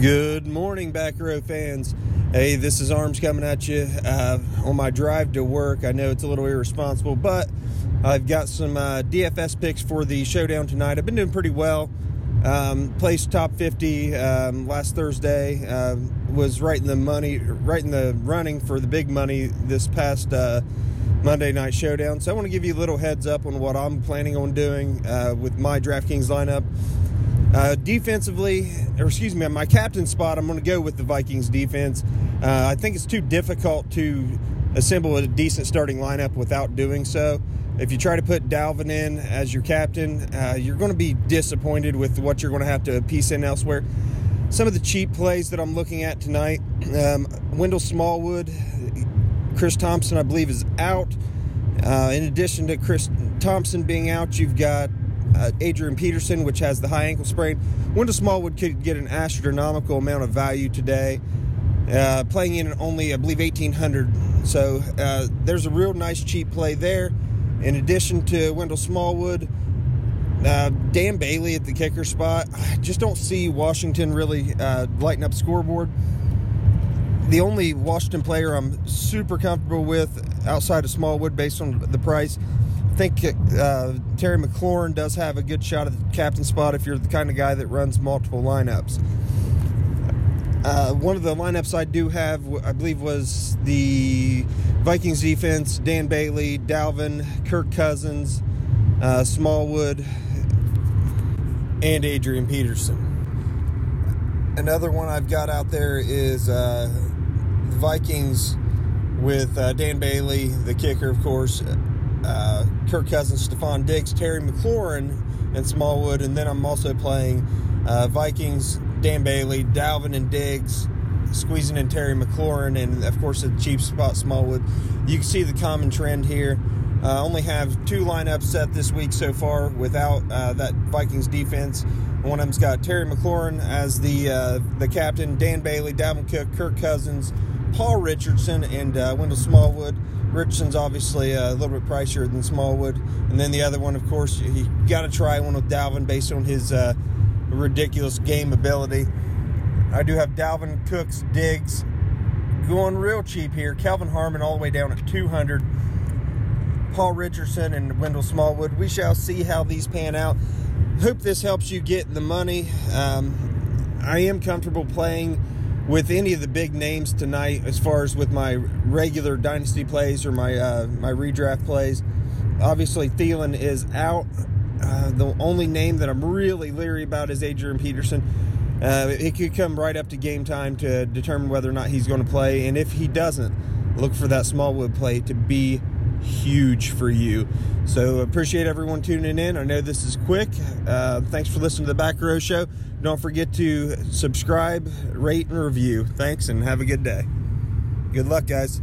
Good morning, back row fans. Hey, this is Arms coming at you uh, on my drive to work. I know it's a little irresponsible, but I've got some uh, DFS picks for the showdown tonight. I've been doing pretty well. Um, placed top 50 um, last Thursday. Uh, was right in the money, right in the running for the big money this past uh, Monday night showdown. So I want to give you a little heads up on what I'm planning on doing uh, with my DraftKings lineup. Uh, defensively, or excuse me, my captain spot, I'm going to go with the Vikings defense. Uh, I think it's too difficult to assemble a decent starting lineup without doing so. If you try to put Dalvin in as your captain, uh, you're going to be disappointed with what you're going to have to piece in elsewhere. Some of the cheap plays that I'm looking at tonight um, Wendell Smallwood, Chris Thompson, I believe, is out. Uh, in addition to Chris Thompson being out, you've got uh, Adrian Peterson, which has the high ankle sprain. Wendell Smallwood could get an astronomical amount of value today, uh, playing in only, I believe, 1800 So uh, there's a real nice cheap play there. In addition to Wendell Smallwood, uh, Dan Bailey at the kicker spot. I just don't see Washington really uh, lighting up scoreboard. The only Washington player I'm super comfortable with outside of Smallwood based on the price think uh, Terry McLaurin does have a good shot at the captain spot if you're the kind of guy that runs multiple lineups. Uh, one of the lineups I do have, I believe, was the Vikings defense Dan Bailey, Dalvin, Kirk Cousins, uh, Smallwood, and Adrian Peterson. Another one I've got out there is uh, the Vikings with uh, Dan Bailey, the kicker, of course, uh, Kirk Cousins, Stefon Diggs, Terry McLaurin, and Smallwood. And then I'm also playing uh, Vikings, Dan Bailey, Dalvin, and Diggs, squeezing in Terry McLaurin, and of course, a cheap spot, Smallwood. You can see the common trend here. Uh, only have two lineups set this week so far without uh, that Vikings defense. One of them's got Terry McLaurin as the uh, the captain, Dan Bailey, Dalvin Cook, Kirk Cousins, Paul Richardson, and uh, Wendell Smallwood. Richardson's obviously a little bit pricier than Smallwood, and then the other one, of course, you got to try one with Dalvin based on his uh, ridiculous game ability. I do have Dalvin Cooks, Diggs, going real cheap here. Kelvin Harmon all the way down at 200. Paul Richardson and Wendell Smallwood. We shall see how these pan out. Hope this helps you get the money. Um, I am comfortable playing with any of the big names tonight, as far as with my regular dynasty plays or my uh, my redraft plays. Obviously, Thielen is out. Uh, the only name that I'm really leery about is Adrian Peterson. Uh, it could come right up to game time to determine whether or not he's going to play, and if he doesn't, look for that Smallwood play to be huge for you. So appreciate everyone tuning in. I know this is quick. Uh, thanks for listening to the Back Row Show. Don't forget to subscribe, rate, and review. Thanks, and have a good day. Good luck, guys.